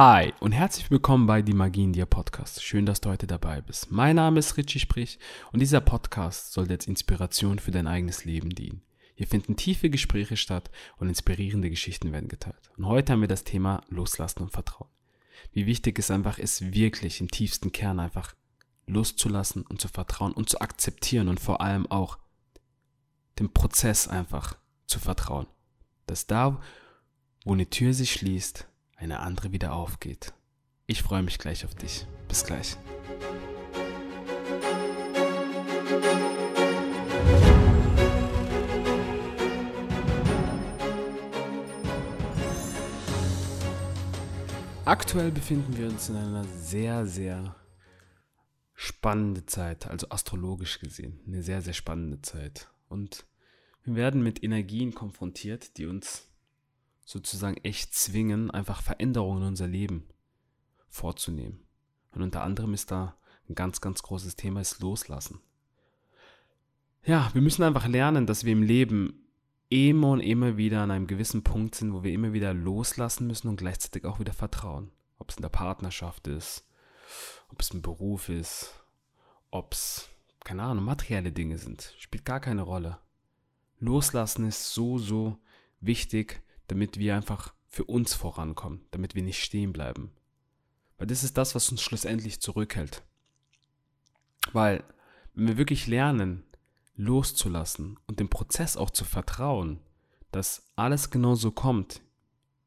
Hi und herzlich willkommen bei Die Magie in dir Podcast. Schön, dass du heute dabei bist. Mein Name ist Richie Sprich und dieser Podcast soll als Inspiration für dein eigenes Leben dienen. Hier finden tiefe Gespräche statt und inspirierende Geschichten werden geteilt. Und heute haben wir das Thema Loslassen und Vertrauen. Wie wichtig es einfach ist, wirklich im tiefsten Kern einfach loszulassen und zu vertrauen und zu akzeptieren und vor allem auch dem Prozess einfach zu vertrauen. Dass da, wo eine Tür sich schließt, eine andere wieder aufgeht. Ich freue mich gleich auf dich. Bis gleich. Aktuell befinden wir uns in einer sehr, sehr spannenden Zeit, also astrologisch gesehen, eine sehr, sehr spannende Zeit. Und wir werden mit Energien konfrontiert, die uns sozusagen echt zwingen, einfach Veränderungen in unser Leben vorzunehmen. Und unter anderem ist da ein ganz, ganz großes Thema, ist Loslassen. Ja, wir müssen einfach lernen, dass wir im Leben immer und immer wieder an einem gewissen Punkt sind, wo wir immer wieder loslassen müssen und gleichzeitig auch wieder vertrauen. Ob es in der Partnerschaft ist, ob es im Beruf ist, ob es, keine Ahnung, materielle Dinge sind, spielt gar keine Rolle. Loslassen ist so, so wichtig, damit wir einfach für uns vorankommen, damit wir nicht stehen bleiben. Weil das ist das, was uns schlussendlich zurückhält. Weil, wenn wir wirklich lernen, loszulassen und dem Prozess auch zu vertrauen, dass alles genau so kommt,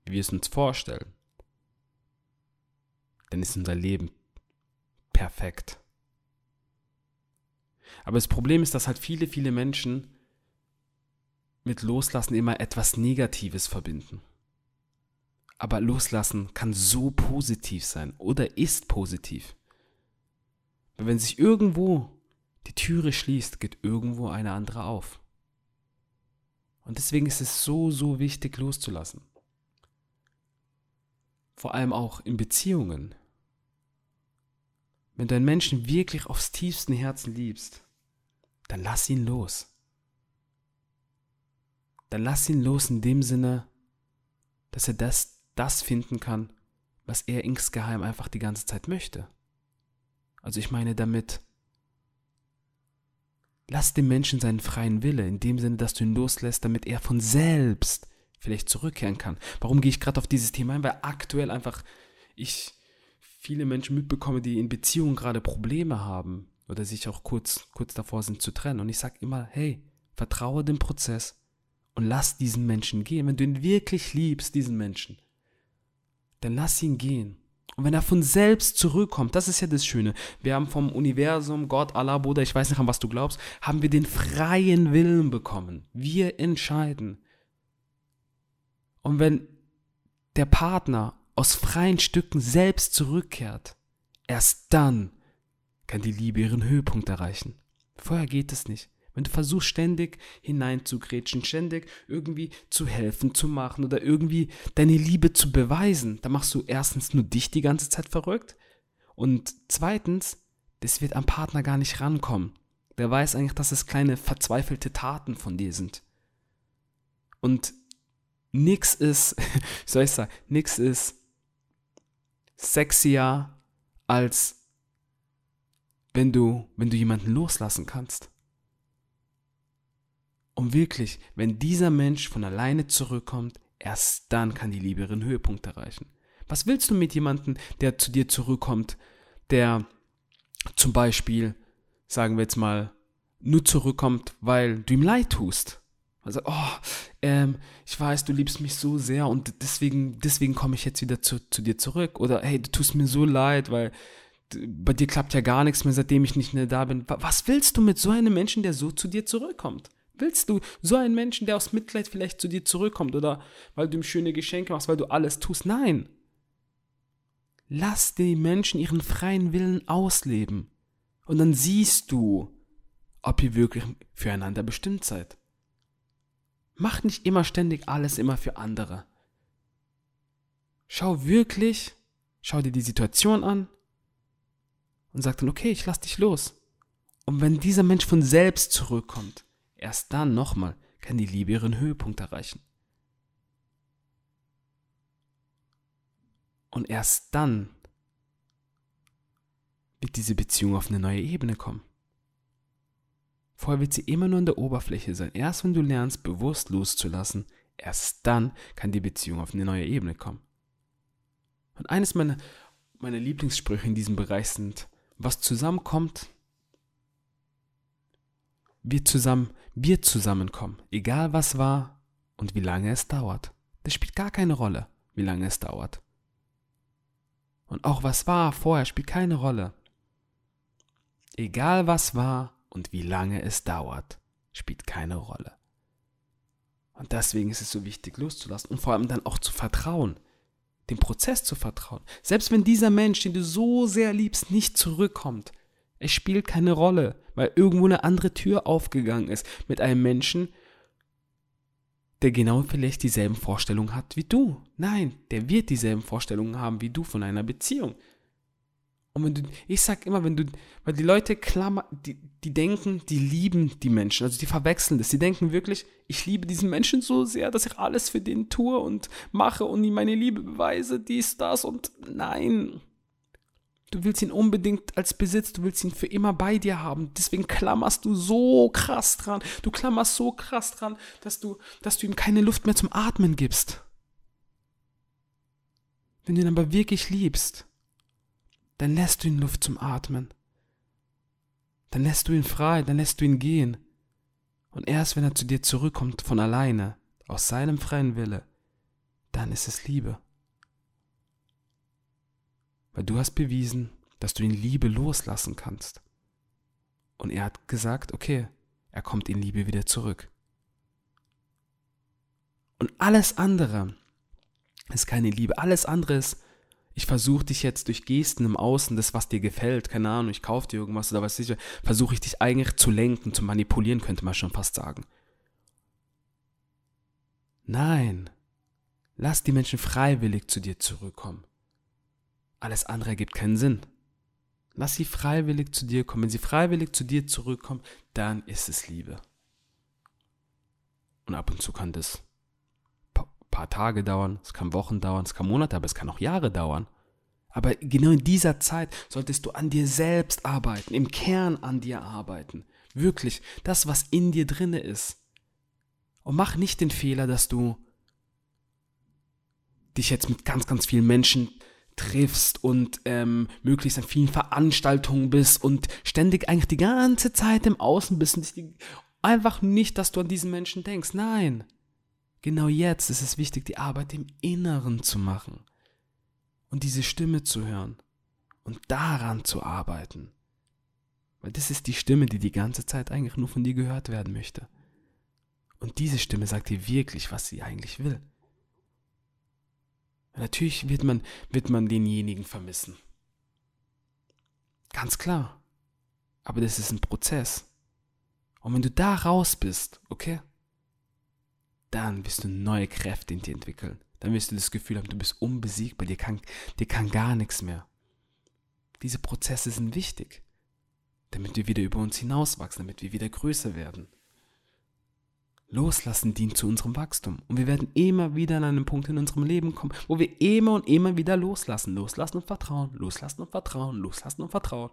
wie wir es uns vorstellen, dann ist unser Leben perfekt. Aber das Problem ist, dass halt viele, viele Menschen mit Loslassen immer etwas Negatives verbinden. Aber Loslassen kann so positiv sein oder ist positiv. Weil wenn sich irgendwo die Türe schließt, geht irgendwo eine andere auf. Und deswegen ist es so, so wichtig loszulassen. Vor allem auch in Beziehungen. Wenn du einen Menschen wirklich aufs tiefsten Herzen liebst, dann lass ihn los dann lass ihn los in dem Sinne, dass er das, das finden kann, was er insgeheim einfach die ganze Zeit möchte. Also ich meine damit, lass dem Menschen seinen freien Wille, in dem Sinne, dass du ihn loslässt, damit er von selbst vielleicht zurückkehren kann. Warum gehe ich gerade auf dieses Thema ein? Weil aktuell einfach ich viele Menschen mitbekomme, die in Beziehungen gerade Probleme haben oder sich auch kurz, kurz davor sind zu trennen. Und ich sage immer, hey, vertraue dem Prozess, und lass diesen Menschen gehen. Wenn du ihn wirklich liebst, diesen Menschen, dann lass ihn gehen. Und wenn er von selbst zurückkommt, das ist ja das Schöne. Wir haben vom Universum, Gott, Allah, Buddha, ich weiß nicht, an was du glaubst, haben wir den freien Willen bekommen. Wir entscheiden. Und wenn der Partner aus freien Stücken selbst zurückkehrt, erst dann kann die Liebe ihren Höhepunkt erreichen. Vorher geht es nicht. Wenn du versuchst ständig hineinzugrätschen, ständig irgendwie zu helfen, zu machen oder irgendwie deine Liebe zu beweisen, dann machst du erstens nur dich die ganze Zeit verrückt und zweitens, das wird am Partner gar nicht rankommen. Der weiß eigentlich, dass es kleine verzweifelte Taten von dir sind. Und nix ist, wie soll ich sagen, nix ist sexier als wenn du, wenn du jemanden loslassen kannst. Und wirklich, wenn dieser Mensch von alleine zurückkommt, erst dann kann die Liebe ihren Höhepunkt erreichen. Was willst du mit jemandem, der zu dir zurückkommt, der zum Beispiel, sagen wir jetzt mal, nur zurückkommt, weil du ihm leid tust? Also, oh, ähm, ich weiß, du liebst mich so sehr und deswegen, deswegen komme ich jetzt wieder zu, zu dir zurück. Oder hey, du tust mir so leid, weil bei dir klappt ja gar nichts mehr, seitdem ich nicht mehr da bin. Was willst du mit so einem Menschen, der so zu dir zurückkommt? Willst du so einen Menschen, der aus Mitleid vielleicht zu dir zurückkommt oder weil du ihm schöne Geschenke machst, weil du alles tust? Nein. Lass die Menschen ihren freien Willen ausleben. Und dann siehst du, ob ihr wirklich füreinander bestimmt seid. Mach nicht immer ständig alles immer für andere. Schau wirklich, schau dir die Situation an und sag dann, okay, ich lass dich los. Und wenn dieser Mensch von selbst zurückkommt, Erst dann nochmal kann die Liebe ihren Höhepunkt erreichen. Und erst dann wird diese Beziehung auf eine neue Ebene kommen. Vorher wird sie immer nur an der Oberfläche sein. Erst wenn du lernst, bewusst loszulassen, erst dann kann die Beziehung auf eine neue Ebene kommen. Und eines meiner, meiner Lieblingssprüche in diesem Bereich sind, was zusammenkommt, wird zusammen, wird zusammenkommen, egal was war und wie lange es dauert. Das spielt gar keine Rolle, wie lange es dauert. Und auch was war vorher spielt keine Rolle. Egal was war und wie lange es dauert, spielt keine Rolle. Und deswegen ist es so wichtig loszulassen und vor allem dann auch zu vertrauen, dem Prozess zu vertrauen. Selbst wenn dieser Mensch, den du so sehr liebst, nicht zurückkommt, es spielt keine Rolle, weil irgendwo eine andere Tür aufgegangen ist mit einem Menschen, der genau vielleicht dieselben Vorstellungen hat wie du. Nein, der wird dieselben Vorstellungen haben wie du von einer Beziehung. Und wenn du, ich sag immer, wenn du, weil die Leute klammer, die, die denken, die lieben die Menschen, also die verwechseln das. Die denken wirklich, ich liebe diesen Menschen so sehr, dass ich alles für den tue und mache und ihm meine Liebe beweise, dies, das und nein. Du willst ihn unbedingt als Besitz, du willst ihn für immer bei dir haben. Deswegen klammerst du so krass dran. Du klammerst so krass dran, dass du, dass du ihm keine Luft mehr zum Atmen gibst. Wenn du ihn aber wirklich liebst, dann lässt du ihn Luft zum Atmen. Dann lässt du ihn frei, dann lässt du ihn gehen. Und erst wenn er zu dir zurückkommt von alleine, aus seinem freien Wille, dann ist es Liebe. Weil du hast bewiesen, dass du in Liebe loslassen kannst. Und er hat gesagt, okay, er kommt in Liebe wieder zurück. Und alles andere ist keine Liebe. Alles andere ist, ich versuche dich jetzt durch Gesten im Außen, das, was dir gefällt, keine Ahnung, ich kaufe dir irgendwas oder was ich, versuche ich dich eigentlich zu lenken, zu manipulieren, könnte man schon fast sagen. Nein, lass die Menschen freiwillig zu dir zurückkommen. Alles andere ergibt keinen Sinn. Lass sie freiwillig zu dir kommen. Wenn sie freiwillig zu dir zurückkommen, dann ist es Liebe. Und ab und zu kann das ein paar Tage dauern, es kann Wochen dauern, es kann Monate, aber es kann auch Jahre dauern. Aber genau in dieser Zeit solltest du an dir selbst arbeiten, im Kern an dir arbeiten. Wirklich, das, was in dir drinne ist. Und mach nicht den Fehler, dass du dich jetzt mit ganz, ganz vielen Menschen triffst und ähm, möglichst an vielen Veranstaltungen bist und ständig eigentlich die ganze Zeit im Außen bist und einfach nicht, dass du an diesen Menschen denkst. Nein. Genau jetzt ist es wichtig, die Arbeit im Inneren zu machen und diese Stimme zu hören und daran zu arbeiten. Weil das ist die Stimme, die die ganze Zeit eigentlich nur von dir gehört werden möchte. Und diese Stimme sagt dir wirklich, was sie eigentlich will. Natürlich wird man, wird man denjenigen vermissen. Ganz klar. Aber das ist ein Prozess. Und wenn du da raus bist, okay, dann wirst du neue Kräfte in dir entwickeln. Dann wirst du das Gefühl haben, du bist unbesiegbar, dir kann, dir kann gar nichts mehr. Diese Prozesse sind wichtig, damit wir wieder über uns hinauswachsen, damit wir wieder größer werden. Loslassen dient zu unserem Wachstum. Und wir werden immer wieder an einen Punkt in unserem Leben kommen, wo wir immer und immer wieder loslassen. Loslassen und vertrauen, loslassen und vertrauen, loslassen und vertrauen.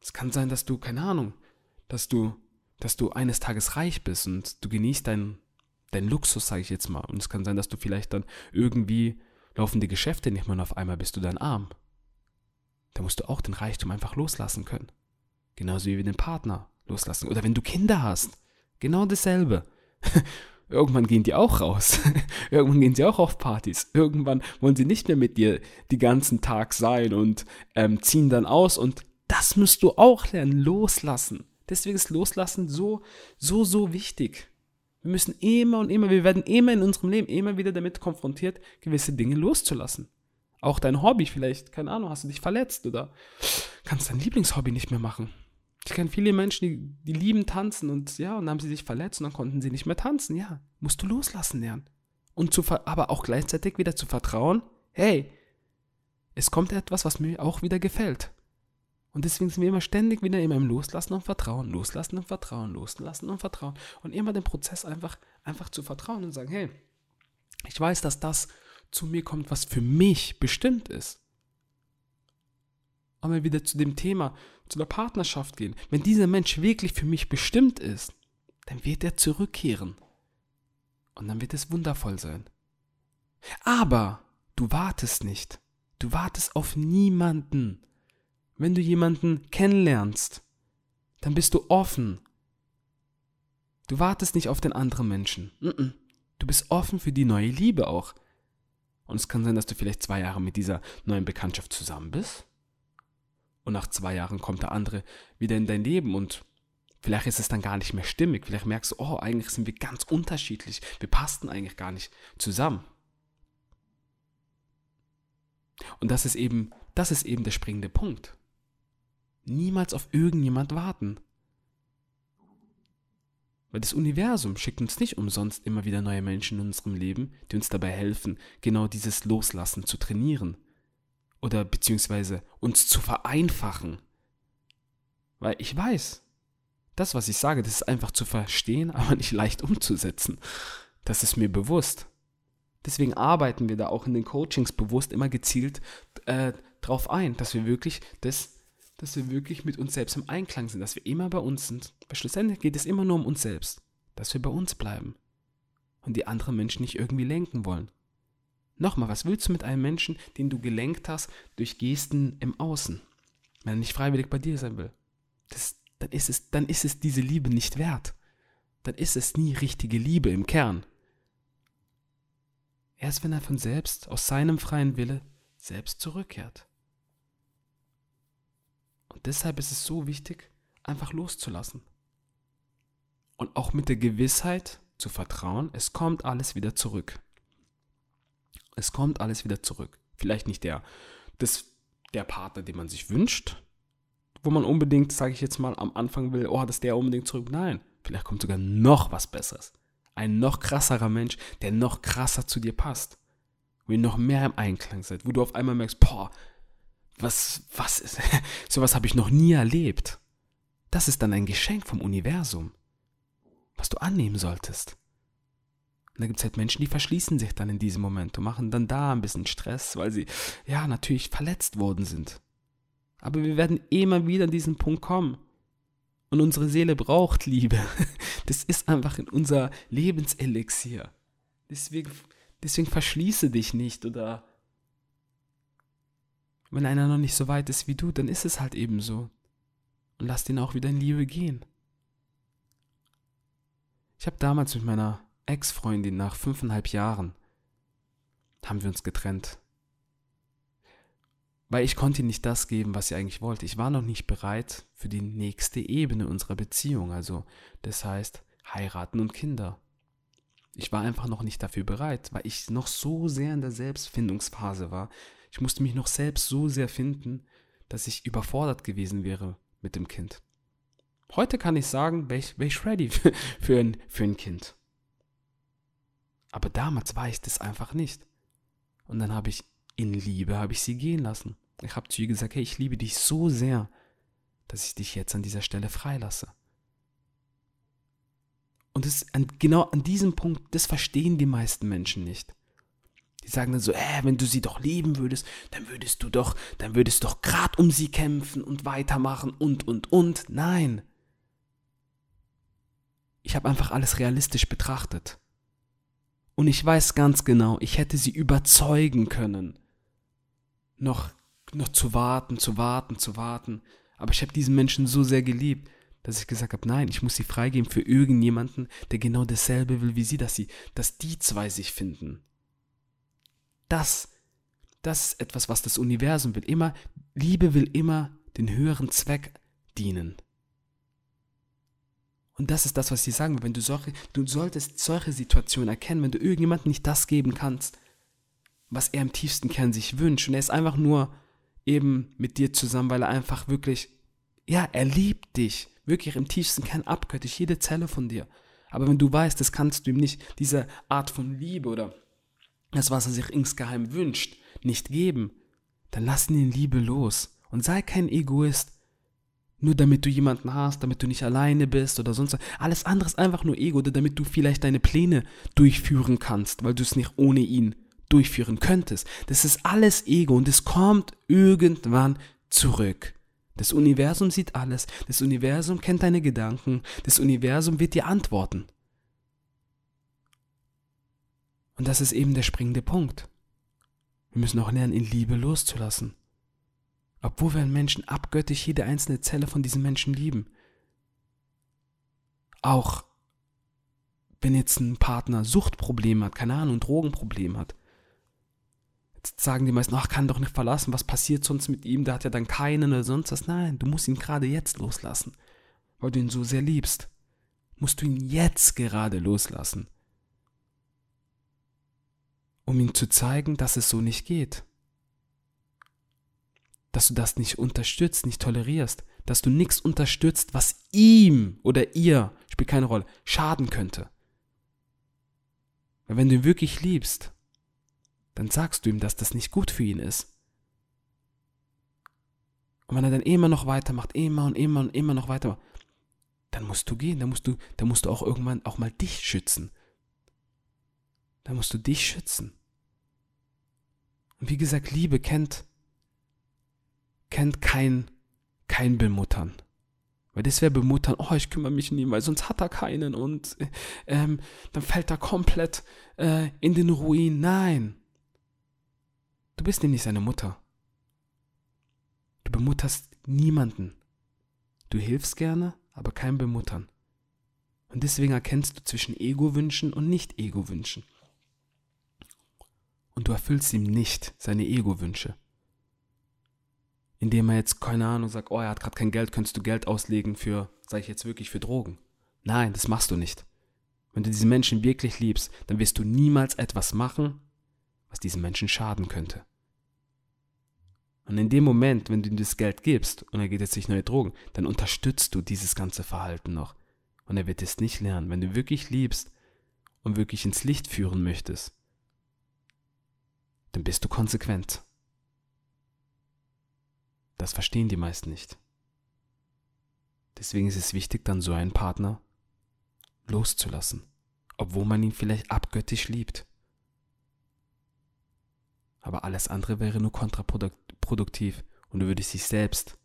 Es kann sein, dass du, keine Ahnung, dass du, dass du eines Tages reich bist und du genießt deinen dein Luxus, sage ich jetzt mal. Und es kann sein, dass du vielleicht dann irgendwie laufende Geschäfte nicht mehr und auf einmal bist du dann arm. Da musst du auch den Reichtum einfach loslassen können. Genauso wie den Partner loslassen. Oder wenn du Kinder hast Genau dasselbe. Irgendwann gehen die auch raus. Irgendwann gehen sie auch auf Partys. Irgendwann wollen sie nicht mehr mit dir den ganzen Tag sein und ähm, ziehen dann aus. Und das musst du auch lernen, loslassen. Deswegen ist Loslassen so, so, so wichtig. Wir müssen immer und immer, wir werden immer in unserem Leben immer wieder damit konfrontiert, gewisse Dinge loszulassen. Auch dein Hobby vielleicht, keine Ahnung, hast du dich verletzt oder kannst dein Lieblingshobby nicht mehr machen. Ich kenne viele Menschen, die, die lieben tanzen und ja, und dann haben sie sich verletzt und dann konnten sie nicht mehr tanzen. Ja, musst du loslassen lernen. Und zu, aber auch gleichzeitig wieder zu vertrauen, hey, es kommt etwas, was mir auch wieder gefällt. Und deswegen sind wir immer ständig wieder immer im Loslassen und Vertrauen, Loslassen und Vertrauen, Loslassen und Vertrauen. Und immer den Prozess einfach, einfach zu vertrauen und sagen, hey, ich weiß, dass das zu mir kommt, was für mich bestimmt ist. Aber wieder zu dem Thema, zu der Partnerschaft gehen. Wenn dieser Mensch wirklich für mich bestimmt ist, dann wird er zurückkehren. Und dann wird es wundervoll sein. Aber du wartest nicht. Du wartest auf niemanden. Wenn du jemanden kennenlernst, dann bist du offen. Du wartest nicht auf den anderen Menschen. Du bist offen für die neue Liebe auch. Und es kann sein, dass du vielleicht zwei Jahre mit dieser neuen Bekanntschaft zusammen bist. Und nach zwei Jahren kommt der andere wieder in dein Leben und vielleicht ist es dann gar nicht mehr stimmig. Vielleicht merkst du, oh, eigentlich sind wir ganz unterschiedlich. Wir passten eigentlich gar nicht zusammen. Und das ist eben, das ist eben der springende Punkt. Niemals auf irgendjemand warten. Weil das Universum schickt uns nicht umsonst immer wieder neue Menschen in unserem Leben, die uns dabei helfen, genau dieses Loslassen zu trainieren. Oder beziehungsweise uns zu vereinfachen. Weil ich weiß, das, was ich sage, das ist einfach zu verstehen, aber nicht leicht umzusetzen. Das ist mir bewusst. Deswegen arbeiten wir da auch in den Coachings bewusst immer gezielt äh, drauf ein, dass wir wirklich das dass wir wirklich mit uns selbst im Einklang sind, dass wir immer bei uns sind. Weil schlussendlich geht es immer nur um uns selbst, dass wir bei uns bleiben und die anderen Menschen nicht irgendwie lenken wollen. Nochmal, was willst du mit einem Menschen, den du gelenkt hast durch Gesten im Außen, wenn er nicht freiwillig bei dir sein will? Das, dann, ist es, dann ist es diese Liebe nicht wert. Dann ist es nie richtige Liebe im Kern. Erst wenn er von selbst, aus seinem freien Wille, selbst zurückkehrt. Und deshalb ist es so wichtig, einfach loszulassen. Und auch mit der Gewissheit zu vertrauen, es kommt alles wieder zurück. Es kommt alles wieder zurück. Vielleicht nicht der, das, der Partner, den man sich wünscht, wo man unbedingt, sage ich jetzt mal, am Anfang will, oh, dass der unbedingt zurück. Nein, vielleicht kommt sogar noch was Besseres. Ein noch krasserer Mensch, der noch krasser zu dir passt. Wo ihr noch mehr im Einklang seid, wo du auf einmal merkst, boah, was, was ist, sowas habe ich noch nie erlebt. Das ist dann ein Geschenk vom Universum, was du annehmen solltest. Und da gibt es halt Menschen, die verschließen sich dann in diesem Moment und machen dann da ein bisschen Stress, weil sie, ja, natürlich verletzt worden sind. Aber wir werden immer wieder an diesen Punkt kommen. Und unsere Seele braucht Liebe. Das ist einfach in unser Lebenselixier. Deswegen, deswegen verschließe dich nicht oder wenn einer noch nicht so weit ist wie du, dann ist es halt eben so. Und lass den auch wieder in Liebe gehen. Ich habe damals mit meiner Ex-Freundin nach fünfeinhalb Jahren haben wir uns getrennt. Weil ich konnte ihr nicht das geben, was sie eigentlich wollte. Ich war noch nicht bereit für die nächste Ebene unserer Beziehung. Also das heißt heiraten und Kinder. Ich war einfach noch nicht dafür bereit, weil ich noch so sehr in der Selbstfindungsphase war, ich musste mich noch selbst so sehr finden, dass ich überfordert gewesen wäre mit dem Kind. Heute kann ich sagen, wäre ich, wär ich ready für, für, ein, für ein Kind. Aber damals war ich das einfach nicht. Und dann habe ich in Liebe, habe ich sie gehen lassen. Ich habe zu ihr gesagt, hey, ich liebe dich so sehr, dass ich dich jetzt an dieser Stelle freilasse. Und das, genau an diesem Punkt, das verstehen die meisten Menschen nicht. Die sagen dann so, äh, wenn du sie doch lieben würdest, dann würdest du doch, dann würdest du doch gerade um sie kämpfen und weitermachen und, und, und. Nein. Ich habe einfach alles realistisch betrachtet. Und ich weiß ganz genau, ich hätte sie überzeugen können, noch, noch zu warten, zu warten, zu warten. Aber ich habe diesen Menschen so sehr geliebt, dass ich gesagt habe, nein, ich muss sie freigeben für irgendjemanden, der genau dasselbe will wie sie, dass sie, dass die zwei sich finden. Das, das ist etwas, was das Universum will. Immer, Liebe will immer den höheren Zweck dienen. Und das ist das, was sie sagen. Wenn du solche, du solltest solche Situationen erkennen, wenn du irgendjemandem nicht das geben kannst, was er im tiefsten Kern sich wünscht. Und er ist einfach nur eben mit dir zusammen, weil er einfach wirklich, ja, er liebt dich. Wirklich im tiefsten Kern abgöttisch, jede Zelle von dir. Aber wenn du weißt, das kannst du ihm nicht, diese Art von Liebe oder das, was er sich insgeheim wünscht, nicht geben, dann lass ihn in Liebe los und sei kein Egoist. Nur damit du jemanden hast, damit du nicht alleine bist oder sonst was. Alles andere ist einfach nur Ego oder damit du vielleicht deine Pläne durchführen kannst, weil du es nicht ohne ihn durchführen könntest. Das ist alles Ego und es kommt irgendwann zurück. Das Universum sieht alles, das Universum kennt deine Gedanken, das Universum wird dir antworten. Und das ist eben der springende Punkt. Wir müssen auch lernen, in Liebe loszulassen. Obwohl wir einen Menschen abgöttisch jede einzelne Zelle von diesem Menschen lieben. Auch wenn jetzt ein Partner Suchtprobleme hat, keine Ahnung, ein Drogenproblem hat. Jetzt sagen die meisten, ach, kann doch nicht verlassen, was passiert sonst mit ihm, der hat ja dann keinen oder sonst was. Nein, du musst ihn gerade jetzt loslassen, weil du ihn so sehr liebst. Musst du ihn jetzt gerade loslassen, um ihm zu zeigen, dass es so nicht geht. Dass du das nicht unterstützt, nicht tolerierst, dass du nichts unterstützt, was ihm oder ihr, spielt keine Rolle, schaden könnte. Weil wenn du ihn wirklich liebst, dann sagst du ihm, dass das nicht gut für ihn ist. Und wenn er dann immer noch weitermacht, immer und immer und immer noch weiter, dann musst du gehen, dann musst du, dann musst du auch irgendwann auch mal dich schützen. Dann musst du dich schützen. Und wie gesagt, Liebe kennt, kennt kein, kein Bemuttern. Weil das wäre bemuttern, oh, ich kümmere mich nie, weil sonst hat er keinen und ähm, dann fällt er komplett äh, in den Ruin. Nein. Du bist nämlich seine Mutter. Du bemutterst niemanden. Du hilfst gerne, aber kein Bemuttern. Und deswegen erkennst du zwischen Ego-Wünschen und Nicht-Ego-Wünschen. Und du erfüllst ihm nicht seine Ego-Wünsche indem er jetzt, keine Ahnung, sagt, oh, er hat gerade kein Geld, könntest du Geld auslegen für, sage ich jetzt wirklich, für Drogen. Nein, das machst du nicht. Wenn du diesen Menschen wirklich liebst, dann wirst du niemals etwas machen, was diesem Menschen schaden könnte. Und in dem Moment, wenn du ihm das Geld gibst und er geht jetzt sich neue Drogen, dann unterstützt du dieses ganze Verhalten noch. Und er wird es nicht lernen. Wenn du wirklich liebst und wirklich ins Licht führen möchtest, dann bist du konsequent. Das verstehen die meisten nicht. Deswegen ist es wichtig, dann so einen Partner loszulassen, obwohl man ihn vielleicht abgöttisch liebt. Aber alles andere wäre nur kontraproduktiv und du würdest dich selbst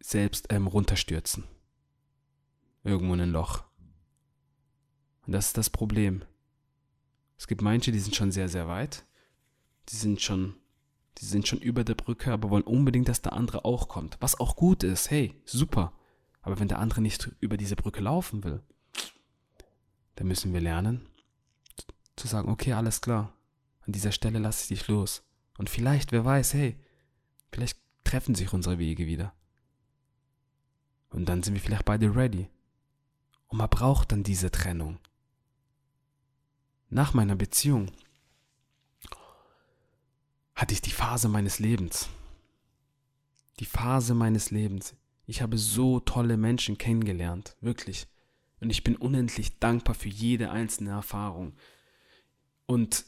selbst ähm, runterstürzen. Irgendwo in ein Loch. Und das ist das Problem. Es gibt manche, die sind schon sehr, sehr weit. Die sind schon die sind schon über der Brücke, aber wollen unbedingt, dass der andere auch kommt. Was auch gut ist, hey, super. Aber wenn der andere nicht über diese Brücke laufen will, dann müssen wir lernen zu sagen, okay, alles klar, an dieser Stelle lasse ich dich los. Und vielleicht, wer weiß, hey, vielleicht treffen sich unsere Wege wieder. Und dann sind wir vielleicht beide ready. Und man braucht dann diese Trennung. Nach meiner Beziehung hatte ich die Phase meines Lebens. Die Phase meines Lebens. Ich habe so tolle Menschen kennengelernt, wirklich. Und ich bin unendlich dankbar für jede einzelne Erfahrung. Und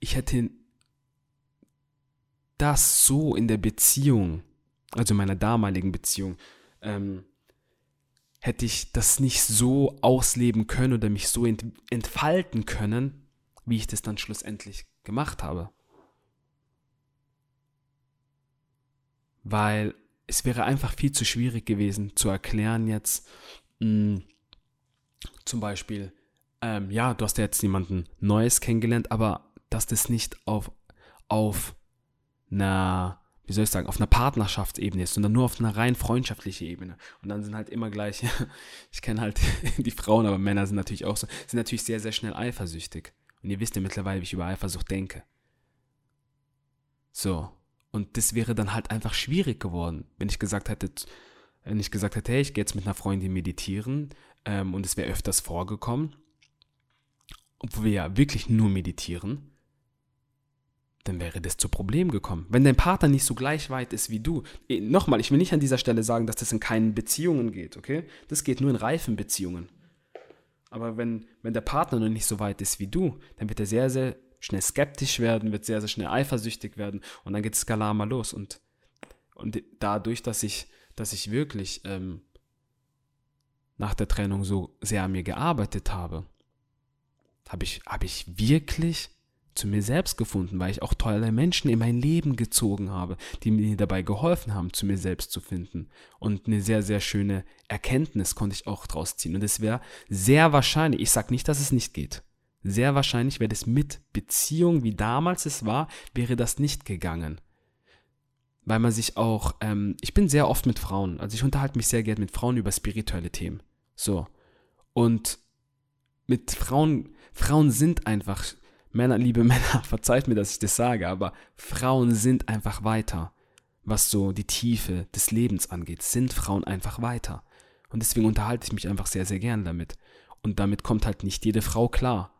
ich hätte das so in der Beziehung, also in meiner damaligen Beziehung, ähm, hätte ich das nicht so ausleben können oder mich so entfalten können, wie ich das dann schlussendlich gemacht habe. Weil es wäre einfach viel zu schwierig gewesen zu erklären jetzt, mh, hm, zum Beispiel, ähm, ja, du hast ja jetzt jemanden Neues kennengelernt, aber dass das nicht auf, auf einer, wie soll ich sagen, auf einer Partnerschaftsebene ist, sondern nur auf einer rein freundschaftlichen Ebene. Und dann sind halt immer gleich, ich kenne halt die Frauen, aber Männer sind natürlich auch so, sind natürlich sehr, sehr schnell eifersüchtig. Und ihr wisst ja mittlerweile, wie ich über Eifersucht denke. So, und das wäre dann halt einfach schwierig geworden, wenn ich gesagt hätte, wenn ich gesagt hätte, hey, ich gehe jetzt mit einer Freundin meditieren ähm, und es wäre öfters vorgekommen, obwohl wir ja wirklich nur meditieren, dann wäre das zu Problem gekommen. Wenn dein Partner nicht so gleich weit ist wie du, eh, nochmal, ich will nicht an dieser Stelle sagen, dass das in keinen Beziehungen geht, okay? Das geht nur in reifen Beziehungen. Aber wenn, wenn der Partner noch nicht so weit ist wie du, dann wird er sehr, sehr schnell skeptisch werden, wird sehr, sehr schnell eifersüchtig werden und dann geht es mal los. Und, und dadurch, dass ich, dass ich wirklich ähm, nach der Trennung so sehr an mir gearbeitet habe, habe ich, hab ich wirklich zu mir selbst gefunden, weil ich auch tolle Menschen in mein Leben gezogen habe, die mir dabei geholfen haben, zu mir selbst zu finden. Und eine sehr, sehr schöne Erkenntnis konnte ich auch draus ziehen. Und es wäre sehr wahrscheinlich, ich sage nicht, dass es nicht geht, sehr wahrscheinlich wäre das mit Beziehung, wie damals es war, wäre das nicht gegangen. Weil man sich auch, ähm, ich bin sehr oft mit Frauen, also ich unterhalte mich sehr gerne mit Frauen über spirituelle Themen. So. Und mit Frauen, Frauen sind einfach Männer, liebe Männer, verzeiht mir, dass ich das sage, aber Frauen sind einfach weiter. Was so die Tiefe des Lebens angeht, sind Frauen einfach weiter. Und deswegen unterhalte ich mich einfach sehr, sehr gern damit. Und damit kommt halt nicht jede Frau klar.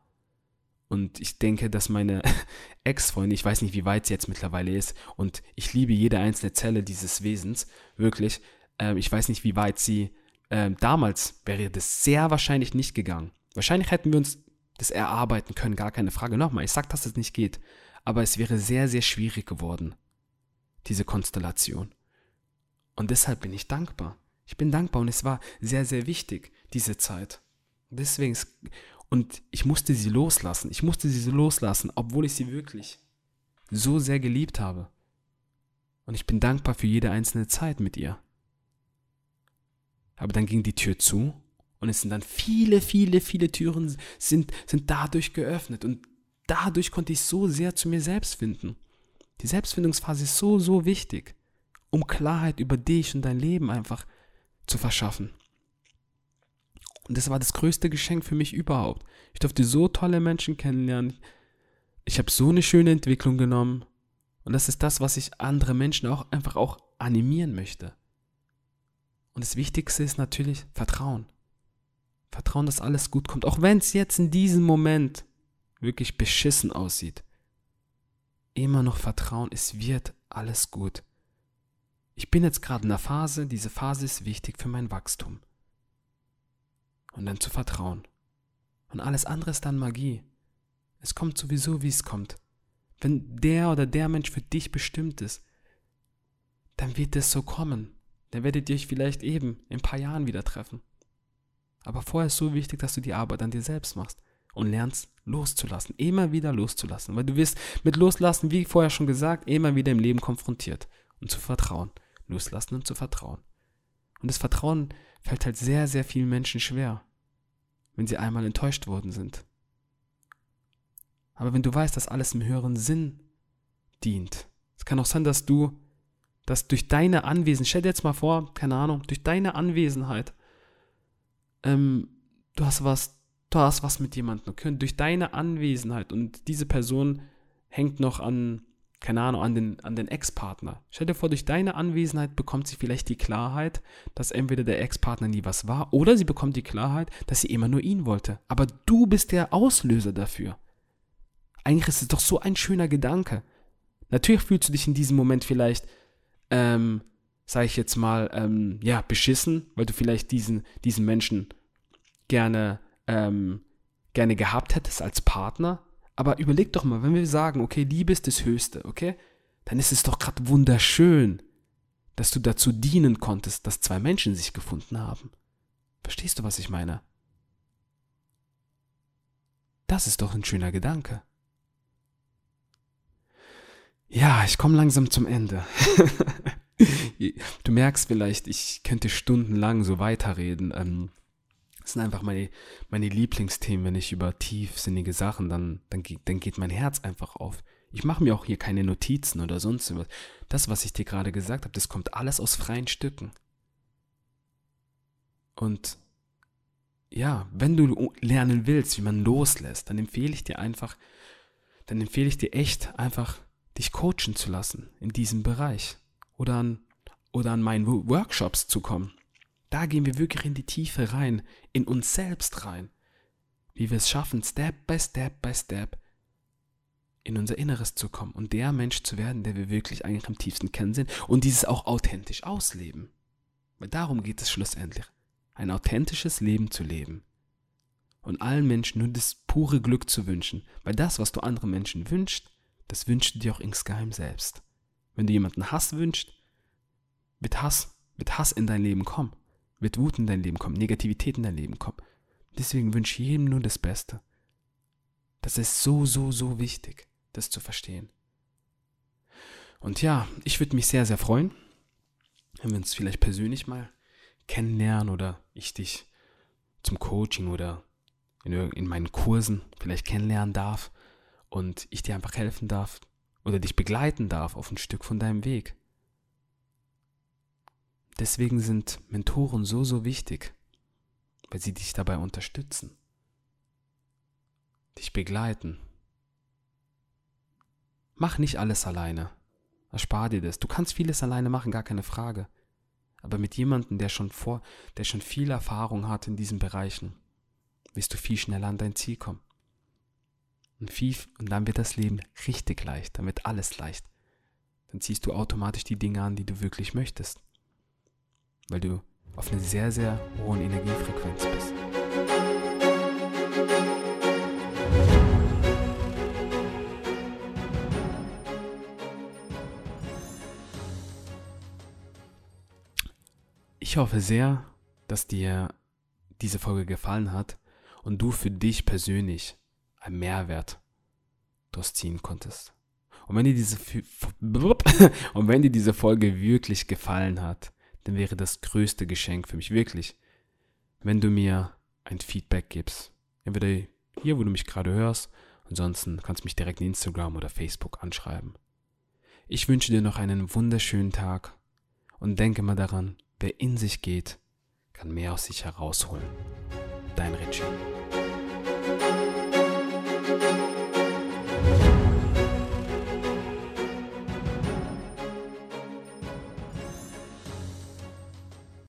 Und ich denke, dass meine Ex-Freundin, ich weiß nicht, wie weit sie jetzt mittlerweile ist, und ich liebe jede einzelne Zelle dieses Wesens, wirklich. Äh, ich weiß nicht, wie weit sie, äh, damals wäre das sehr wahrscheinlich nicht gegangen. Wahrscheinlich hätten wir uns das erarbeiten können, gar keine Frage. Nochmal, ich sage, dass es nicht geht, aber es wäre sehr, sehr schwierig geworden, diese Konstellation. Und deshalb bin ich dankbar. Ich bin dankbar und es war sehr, sehr wichtig, diese Zeit. Deswegen, und ich musste sie loslassen. Ich musste sie loslassen, obwohl ich sie wirklich so sehr geliebt habe. Und ich bin dankbar für jede einzelne Zeit mit ihr. Aber dann ging die Tür zu und es sind dann viele, viele, viele Türen sind, sind dadurch geöffnet. Und dadurch konnte ich so sehr zu mir selbst finden. Die Selbstfindungsphase ist so, so wichtig, um Klarheit über dich und dein Leben einfach zu verschaffen. Und das war das größte Geschenk für mich überhaupt. Ich durfte so tolle Menschen kennenlernen. Ich habe so eine schöne Entwicklung genommen. Und das ist das, was ich andere Menschen auch einfach auch animieren möchte. Und das Wichtigste ist natürlich Vertrauen. Vertrauen, dass alles gut kommt. Auch wenn es jetzt in diesem Moment wirklich beschissen aussieht. Immer noch Vertrauen, es wird alles gut. Ich bin jetzt gerade in einer Phase, diese Phase ist wichtig für mein Wachstum. Und dann zu vertrauen. Und alles andere ist dann Magie. Es kommt sowieso, wie es kommt. Wenn der oder der Mensch für dich bestimmt ist, dann wird es so kommen. Dann werdet ihr euch vielleicht eben in ein paar Jahren wieder treffen. Aber vorher ist so wichtig, dass du die Arbeit an dir selbst machst und lernst loszulassen, immer wieder loszulassen, weil du wirst mit Loslassen, wie vorher schon gesagt, immer wieder im Leben konfrontiert und zu vertrauen, loslassen und zu vertrauen. Und das Vertrauen fällt halt sehr, sehr vielen Menschen schwer, wenn sie einmal enttäuscht worden sind. Aber wenn du weißt, dass alles im höheren Sinn dient, es kann auch sein, dass du, dass durch deine Anwesenheit, stell dir jetzt mal vor, keine Ahnung, durch deine Anwesenheit ähm, du hast was, du hast was mit jemandem, durch deine Anwesenheit und diese Person hängt noch an, keine Ahnung, an den, an den Ex-Partner. Stell dir vor, durch deine Anwesenheit bekommt sie vielleicht die Klarheit, dass entweder der Ex-Partner nie was war, oder sie bekommt die Klarheit, dass sie immer nur ihn wollte. Aber du bist der Auslöser dafür. Eigentlich ist es doch so ein schöner Gedanke. Natürlich fühlst du dich in diesem Moment vielleicht ähm, sage ich jetzt mal, ähm, ja, beschissen, weil du vielleicht diesen, diesen Menschen gerne, ähm, gerne gehabt hättest als Partner. Aber überleg doch mal, wenn wir sagen, okay, Liebe ist das Höchste, okay, dann ist es doch gerade wunderschön, dass du dazu dienen konntest, dass zwei Menschen sich gefunden haben. Verstehst du, was ich meine? Das ist doch ein schöner Gedanke. Ja, ich komme langsam zum Ende. du merkst vielleicht, ich könnte stundenlang so weiterreden. Ähm, das sind einfach meine, meine Lieblingsthemen, wenn ich über tiefsinnige Sachen, dann, dann, dann geht mein Herz einfach auf. Ich mache mir auch hier keine Notizen oder sonst was. Das, was ich dir gerade gesagt habe, das kommt alles aus freien Stücken. Und ja, wenn du lernen willst, wie man loslässt, dann empfehle ich dir einfach, dann empfehle ich dir echt einfach, dich coachen zu lassen in diesem Bereich oder an, oder an meinen Workshops zu kommen. Da gehen wir wirklich in die Tiefe rein, in uns selbst rein. Wie wir es schaffen, Step by Step by Step in unser Inneres zu kommen und der Mensch zu werden, der wir wirklich eigentlich am tiefsten kennen sind und dieses auch authentisch ausleben. Weil darum geht es schlussendlich. Ein authentisches Leben zu leben. Und allen Menschen nur das pure Glück zu wünschen. Weil das, was du anderen Menschen wünschst, das wünschst du dir auch insgeheim selbst. Wenn du jemanden Hass wünschst, wird Hass, wird Hass in dein Leben kommen, wird Wut in dein Leben kommen, Negativität in dein Leben kommen. Deswegen wünsche ich jedem nur das Beste. Das ist so, so, so wichtig, das zu verstehen. Und ja, ich würde mich sehr, sehr freuen, wenn wir uns vielleicht persönlich mal kennenlernen oder ich dich zum Coaching oder in, in meinen Kursen vielleicht kennenlernen darf und ich dir einfach helfen darf oder dich begleiten darf auf ein Stück von deinem Weg. Deswegen sind Mentoren so, so wichtig, weil sie dich dabei unterstützen, dich begleiten. Mach nicht alles alleine. Erspar dir das. Du kannst vieles alleine machen, gar keine Frage. Aber mit jemandem, der schon vor, der schon viel Erfahrung hat in diesen Bereichen, wirst du viel schneller an dein Ziel kommen. Und, viel, und dann wird das Leben richtig leicht, dann wird alles leicht. Dann ziehst du automatisch die Dinge an, die du wirklich möchtest. Weil du auf einer sehr, sehr hohen Energiefrequenz bist. Ich hoffe sehr, dass dir diese Folge gefallen hat und du für dich persönlich einen Mehrwert daraus ziehen konntest. Und wenn dir diese und wenn dir diese Folge wirklich gefallen hat, dann wäre das größte Geschenk für mich wirklich, wenn du mir ein Feedback gibst. Entweder hier, wo du mich gerade hörst, ansonsten kannst du mich direkt in Instagram oder Facebook anschreiben. Ich wünsche dir noch einen wunderschönen Tag und denke mal daran, wer in sich geht, kann mehr aus sich herausholen. Dein Richie.